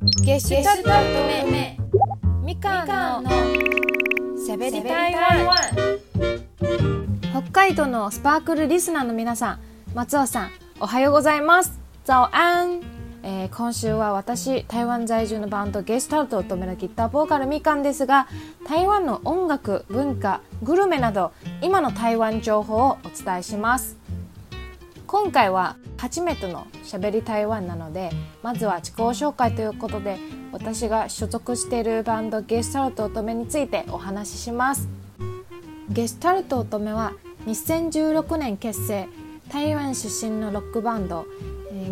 ゲシュタルト目みかんのしゃべり台湾北海道のスパークルリスナーの皆さん松尾さんおはようございます。早安、えー、今週は私台湾在住のバンドゲスタルトを務めるギターボーカルみかんですが台湾の音楽文化グルメなど今の台湾情報をお伝えします。今回は初めてのしゃべり台湾なのでまずは自己紹介ということで私が所属しているバンドゲスタルト乙女についてお話しします。ゲスタルト乙女は2016年結成台湾出身のロックバンド。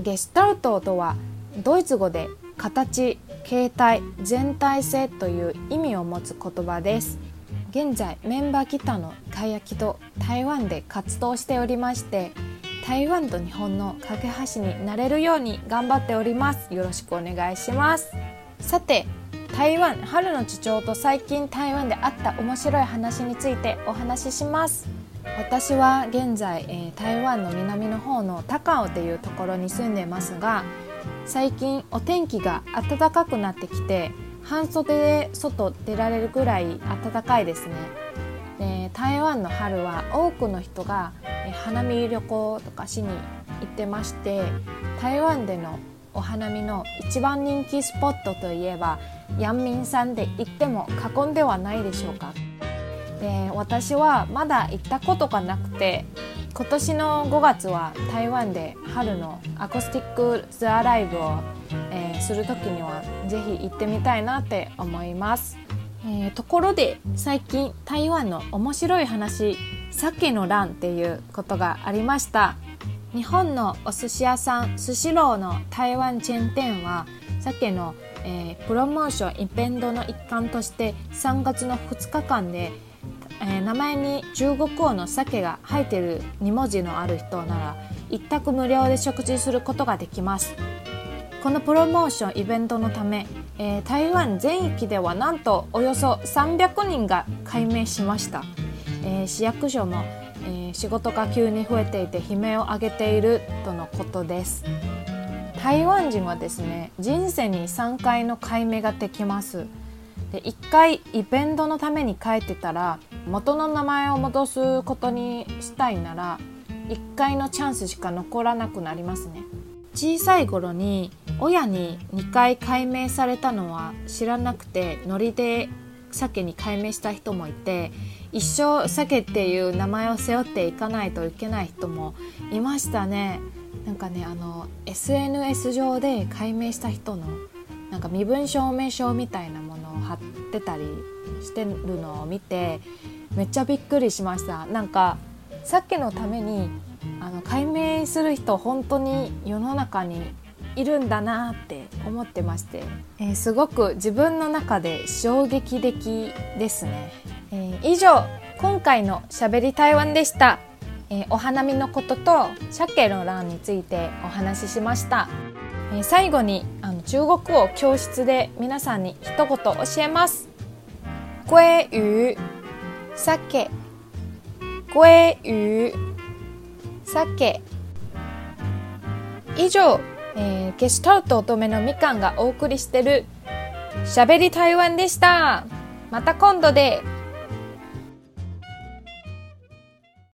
ゲスタルトとはドイツ語で形形態全体性という意味を持つ言葉です。現在メンバーギターのかやきと台湾で活動しておりまして台湾と日本の架け橋になれるように頑張っております。よろしくお願いします。さて台湾春の地長と最近台湾であった面白い話についてお話しします。私は現在、えー、台湾の南の方の高雄というところに住んでいますが最近お天気が暖かくなってきて半袖で外出られるぐらい暖かいですね。で台湾の春は多くの人が花見旅行とかしに行ってまして台湾でのお花見の一番人気スポットといえばヤンミンさんで行っても過言ではないでしょうか。で私はまだ行ったことがなくて今年の5月は台湾で春のアコースティックツアーライブを、えー、する時にはぜひ行ってみたいなって思います、えー、ところで最近台湾の面白い話鮭の乱っていうことがありました。日本のお寿司屋さんスシローの台湾チェーン店は鮭の、えー、プロモーションイベントの一環として3月の2日間で、えー、名前に中国語の鮭が入ってる2文字のある人なら一択無料で食事することができます。このプロモーションイベントのため、えー、台湾全域ではなんとおよそ300人が改名しました。えー、市役所も、えー、仕事が急に増えていて悲鳴を上げているとのことです。台湾人はですね人生に3回の解明ができます。で1回イベントのために帰ってたら元の名前を戻すことにしたいなら1回のチャンスしか残らなくなりますね。小さい頃に親に2回解明されたのは知らなくてノリで鮭に改名した人もいて一生鮭っていう名前を背負っていかないといけない人もいましたね。なんかねあの SNS 上で改名した人のなんか身分証明書みたいなものを貼ってたりしてるのを見てめっちゃびっくりしました。なんか鮭のためにあの解明する人本当に世の中にいるんだなって思ってまして、えー、すごく自分の中で衝撃的ですね、えー、以上今回のしゃべり台湾でした、えー、お花見のことと鮭の欄についてお話ししました、え最後にあの中国語教室で皆さんに一言教えます。鲑魚鮭。鲑魚鮭。以上えー、ゲシュタルト乙女のみかんがお送りしてるしゃべり台湾でした。また今度で